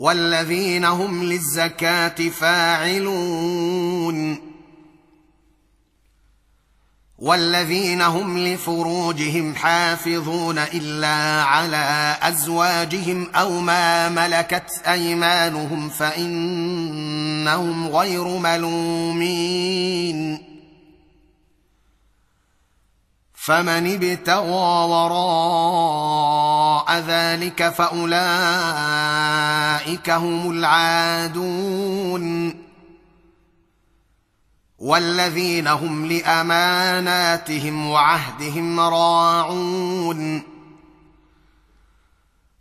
والذين هم للزكاة فاعلون. والذين هم لفروجهم حافظون إلا على أزواجهم أو ما ملكت أيمانهم فإنهم غير ملومين. فمن ابتغى وراء ذلك فأولئك هم العادون. والذين هم لأماناتهم وعهدهم راعون.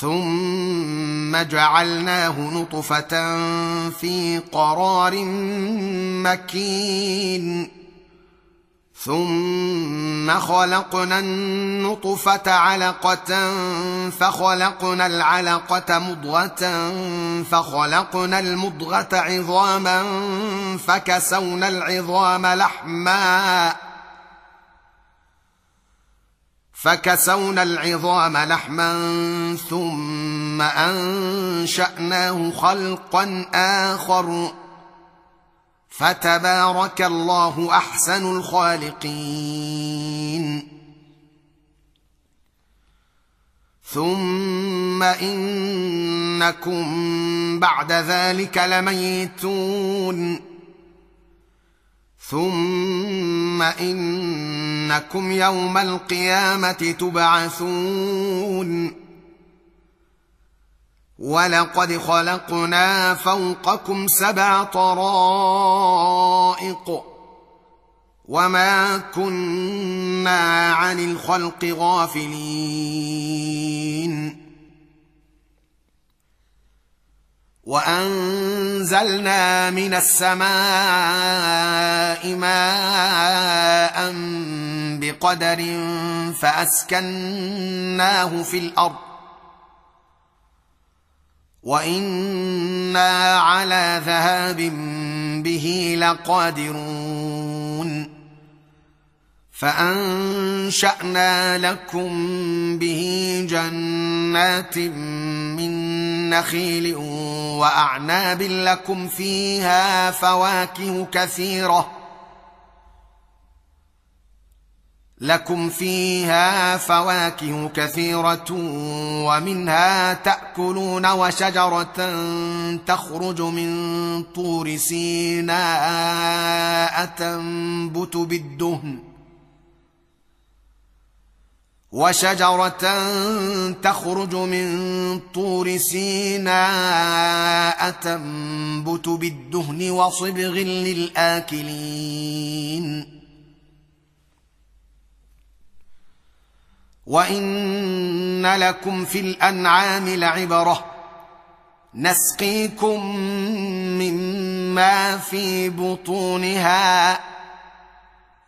ثم جعلناه نطفه في قرار مكين. ثم خلقنا النطفه علقه فخلقنا العلقه مضغه فخلقنا المضغه عظاما فكسونا العظام لحما. فكسونا العظام لحما ثم أنشأناه خلقا آخر فتبارك الله أحسن الخالقين. ثم إنكم بعد ذلك لميتون. ثم انكم يوم القيامه تبعثون. ولقد خلقنا فوقكم سبع طرائق وما كنا عن الخلق غافلين. وانزلنا من السماء ماء بقدر فأسكناه في الأرض وإنا على ذهاب به لقادرون فأنشأنا لكم به جنات من نخيل وأعناب لكم فيها فواكه كثيرة. لكم فيها فواكه كثيرة ومنها تأكلون وشجرة تخرج من طور سيناء تنبت بالدهن. وشجرة تخرج من طور سيناء تنبت بالدهن وصبغ للآكلين. وإن لكم في الأنعام لعبرة نسقيكم مما في بطونها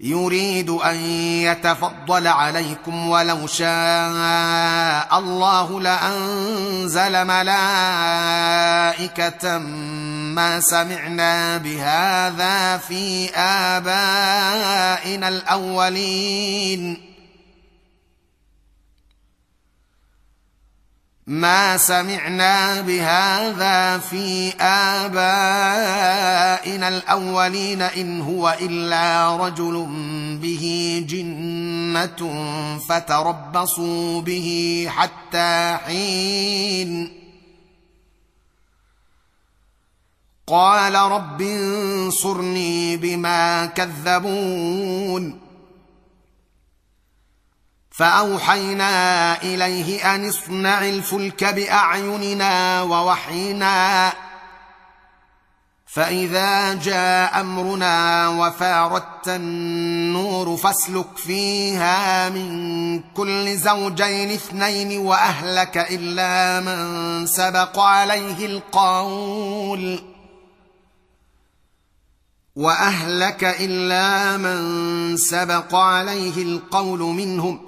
يريد أن يتفضل عليكم ولو شاء الله لأنزل ملائكة ما سمعنا بهذا في آبائنا الأولين. ما سمعنا بهذا في آبائنا الأولين إن هو إلا رجل به جنة فتربصوا به حتى حين. قال رب انصرني بما كذبون. فأوحينا إليه أن اصنع الفلك بأعيننا ووحينا. فإذا جاء أمرنا وفاردت النور فاسلك فيها من كل زوجين اثنين وأهلك إلا من سبق عليه القول. وأهلك إلا من سبق عليه القول منهم.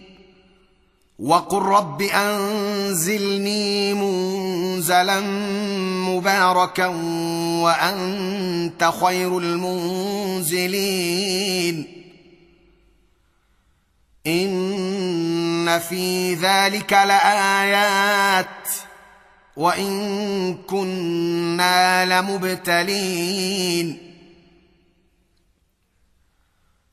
وقل رب أنزلني منزلا مباركا وأنت خير المنزلين. إن في ذلك لآيات وإن كنا لمبتلين.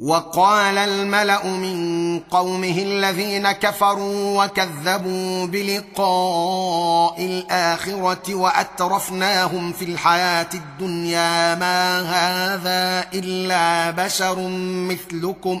وقال الملأ من قومه الذين كفروا وكذبوا بلقاء الآخرة وأترفناهم في الحياة الدنيا ما هذا إلا بشر مثلكم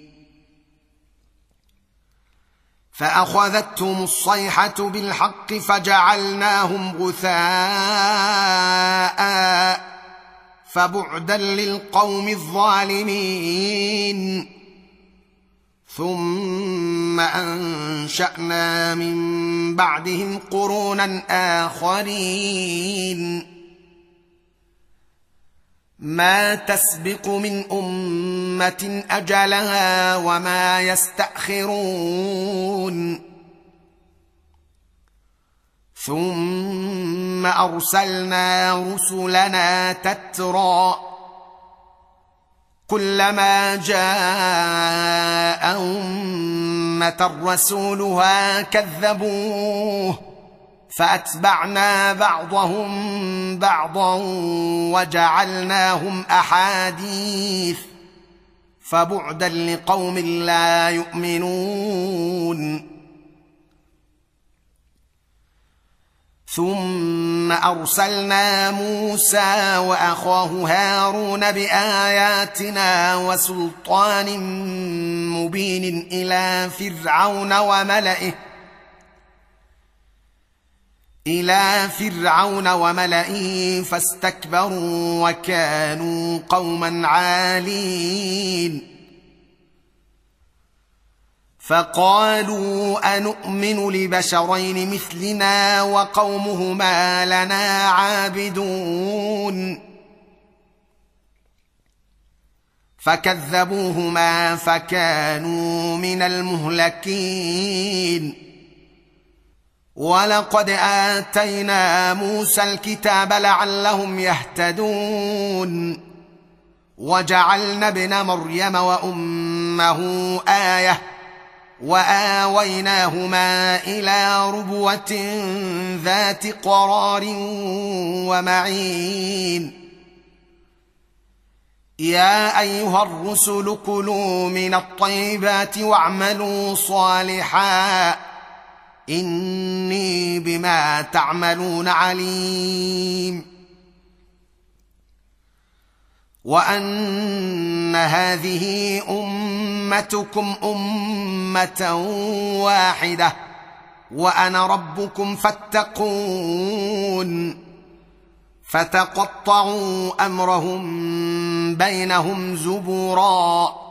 فأخذتهم الصيحة بالحق فجعلناهم غثاء فبعدا للقوم الظالمين. ثم أنشأنا من بعدهم قرونا آخرين. ما تسبق من أمة أجلها وما يستأخرون. ثم أرسلنا رسلنا تترى كلما جاء أمة رسولها كذبوه. فأتبعنا بعضهم بعضا وجعلناهم أحاديث فبعدا لقوم لا يؤمنون. ثم أرسلنا موسى وأخاه هارون بآياتنا وسلطان مبين إلى فرعون وملئه إلى فرعون وملئه فاستكبروا وكانوا قوما عالين. فقالوا انومن لبشرين مثلنا وقومهما لنا عابدون. فكذبوهما فكانوا من المهلكين. ولقد اتينا موسى الكتاب لعلهم يهتدون وجعلنا ابن مريم وامه إيه واويناهما إلى ربوه ذات قرار ومعين يا ايها الرسل كلوا من الطيبات واعملوا صالحا إني بما تعملون عليم. وأن هذه أمتكم أمة واحدة وأنا ربكم فاتقون. فتقطعوا أمرهم بينهم زبورا.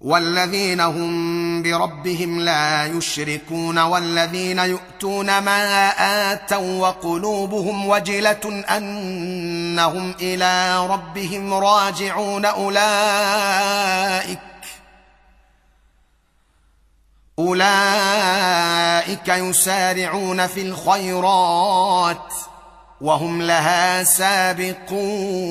والذين هم بربهم لا يشركون والذين يؤتون ما آتوا وقلوبهم وجلة أنهم إلى ربهم راجعون أولئك أولئك يسارعون في الخيرات وهم لها سابقون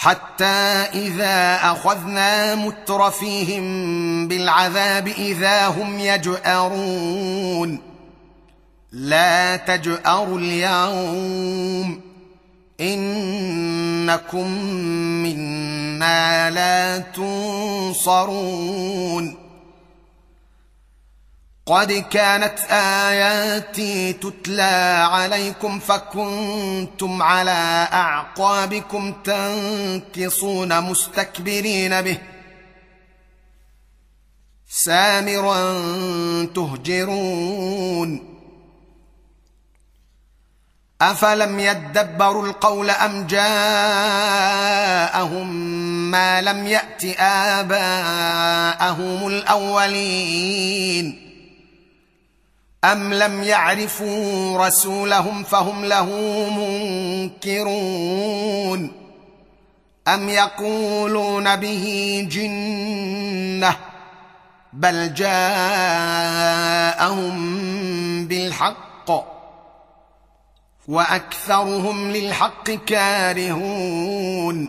حتى إذا أخذنا مترفيهم بالعذاب إذا هم يجأرون. لا تجأروا اليوم. إنكم منا لا تنصرون. قد كانت آياتي تتلى عليكم فكنتم على أعقابكم تنكصون مستكبرين به. سامرا تهجرون. أفلم يدبروا القول أم جاءهم ما لم يأت آباءهم الأولين؟ ام لم يعرفوا رسولهم فهم له منكرون ام يقولون به جنه بل جاءهم بالحق واكثرهم للحق كارهون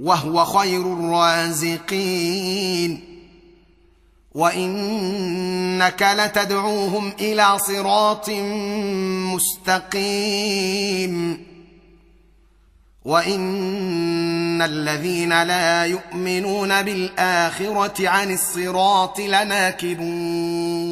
وهو خير الرازقين. وإنك لتدعوهم إلى صراط مستقيم. وإن الذين لا يؤمنون بالآخرة عن الصراط لناكبون.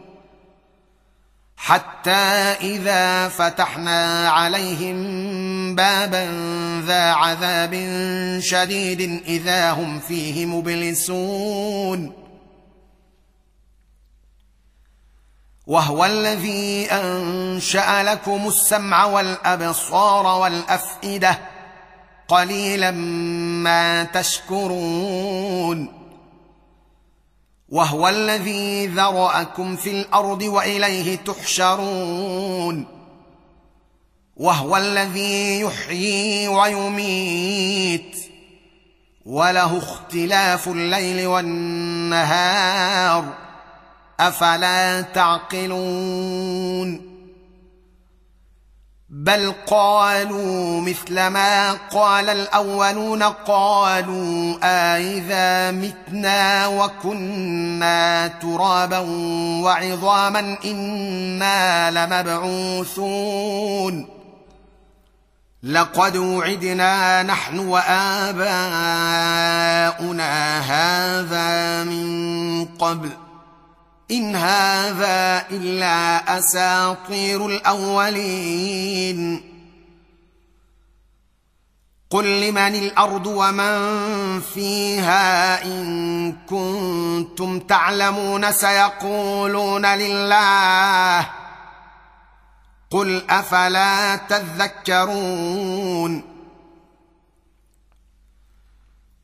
حتى إذا فتحنا عليهم بابا ذا عذاب شديد إذا هم فيه مبلسون. وهو الذي أنشأ لكم السمع والأبصار والأفئدة قليلا ما تشكرون. وهو الذي ذرأكم في الأرض وإليه تحشرون. وهو الذي يحيي ويميت. وله اختلاف الليل والنهار. أفلا تعقلون؟ بل قالوا مثل ما قال الأولون قالوا أإذا متنا وكنا ترابا وعظاما إنا لمبعوثون لقد وعدنا نحن وآباؤنا هذا من قبل إن هذا إلا أساطير الأولين. قل لمن الأرض ومن فيها إن كنتم تعلمون سيقولون لله. قل أفلا تذكرون.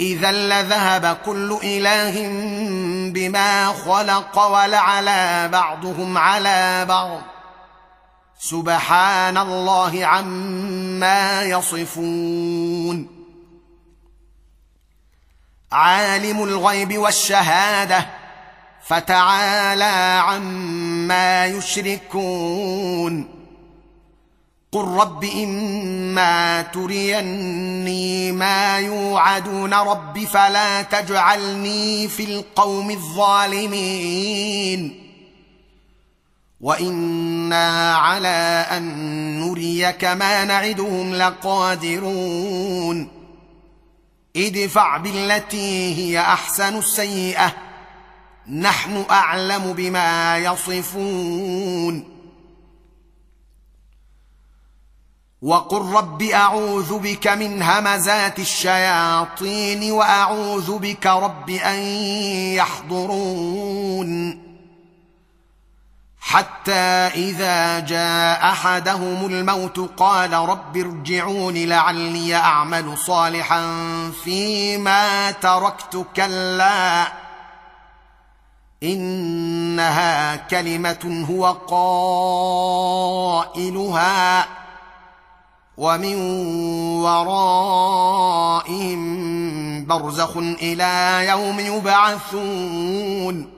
إذا لذهب كل إله بما خلق ولعلى بعضهم على بعض. سبحان الله عما يصفون. عالم الغيب والشهادة فتعالى عما يشركون. قل رب اما تريني ما يوعدون رب فلا تجعلني في القوم الظالمين وأنا على ان نريك ما نعدهم لقادرون ادفع بالتي هي احسن السيئه نحن اعلم بما يصفون وقل رب أعوذ بك من همزات الشياطين وأعوذ بك رب أن يحضرون. حتى إذا جاء أحدهم الموت قال رب ارجعون لعلي أعمل صالحا فيما تركت كلا. إنها كلمة هو قائلها. ومن ورائهم برزخ إلى يوم يبعثون.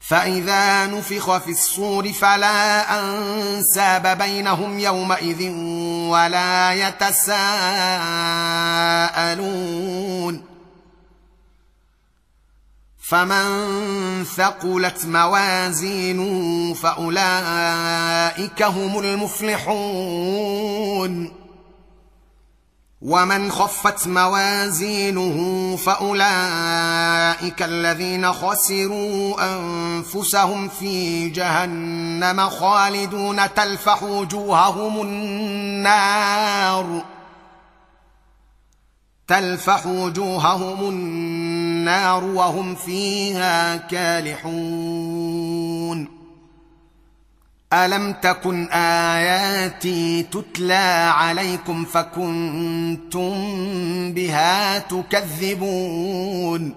فإذا نفخ في الصور فلا أنساب بينهم يومئذ ولا يتساءلون. فمن ثقلت موازينه فاولئك هم المفلحون ومن خفت موازينه فاولئك الذين خسروا انفسهم في جهنم خالدون تلفح وجوههم النار تلفح وجوههم النار وهم فيها كالحون. ألم تكن آياتي تتلى عليكم فكنتم بها تكذبون؟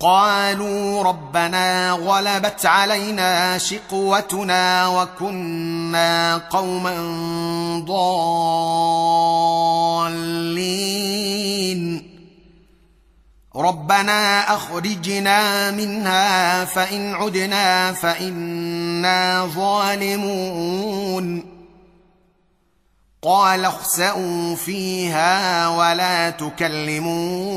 قالوا ربنا غلبت علينا شقوتنا وكنا قوما ضالين. ربنا أخرجنا منها فإن عدنا فإنا ظالمون. قال اخسئوا فيها ولا تكلمون.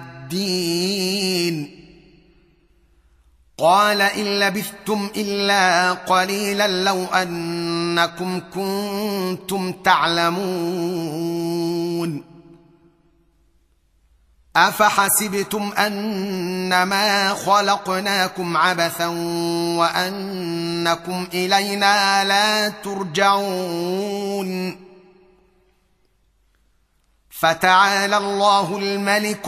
العادين قال إن لبثتم إلا قليلا لو أنكم كنتم تعلمون. أفحسبتم أنما خلقناكم عبثا وأنكم إلينا لا ترجعون. فتعالى الله الملك